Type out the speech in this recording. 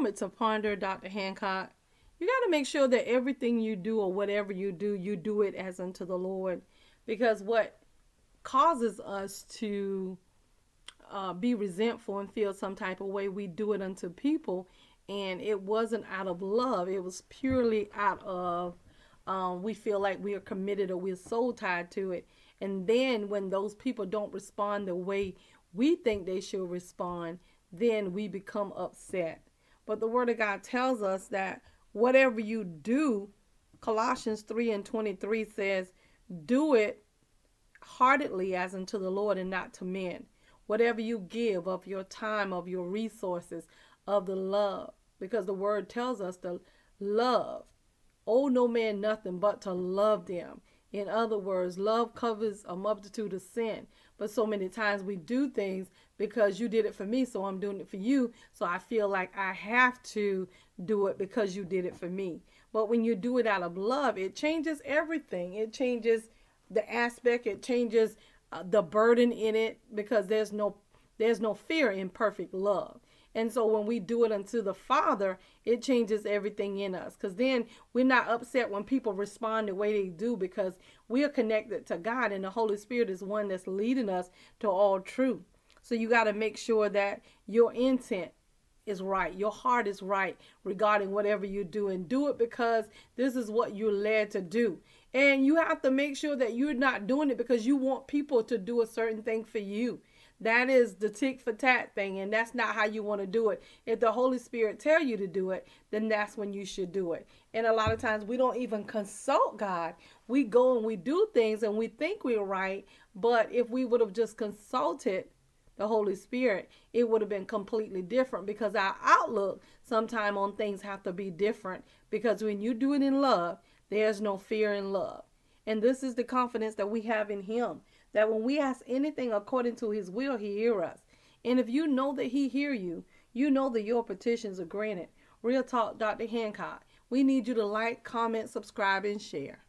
moment to ponder, Dr. Hancock. You got to make sure that everything you do or whatever you do, you do it as unto the Lord. Because what causes us to uh, be resentful and feel some type of way, we do it unto people. And it wasn't out of love, it was purely out of um, we feel like we are committed or we're so tied to it. And then when those people don't respond the way we think they should respond, then we become upset. But the Word of God tells us that whatever you do, Colossians 3 and 23 says, do it heartedly as unto the Lord and not to men. Whatever you give of your time, of your resources, of the love, because the Word tells us to love. Owe no man nothing but to love them. In other words, love covers a multitude of sin. But so many times we do things because you did it for me, so I'm doing it for you. So I feel like I have to do it because you did it for me. But when you do it out of love, it changes everything. It changes the aspect, it changes uh, the burden in it because there's no there's no fear in perfect love. And so when we do it unto the Father, it changes everything in us. Because then we're not upset when people respond the way they do because we are connected to God and the Holy Spirit is one that's leading us to all truth. So you got to make sure that your intent is right. Your heart is right regarding whatever you do and do it because this is what you're led to do. And you have to make sure that you're not doing it because you want people to do a certain thing for you. That is the tick for tat thing, and that's not how you want to do it. If the Holy Spirit tell you to do it, then that's when you should do it. And a lot of times we don't even consult God. We go and we do things and we think we're right, but if we would have just consulted the Holy Spirit, it would have been completely different because our outlook sometime on things have to be different because when you do it in love, there's no fear in love. And this is the confidence that we have in him that when we ask anything according to his will, he hear us. And if you know that he hear you, you know that your petitions are granted. Real Talk, Dr. Hancock. We need you to like, comment, subscribe, and share.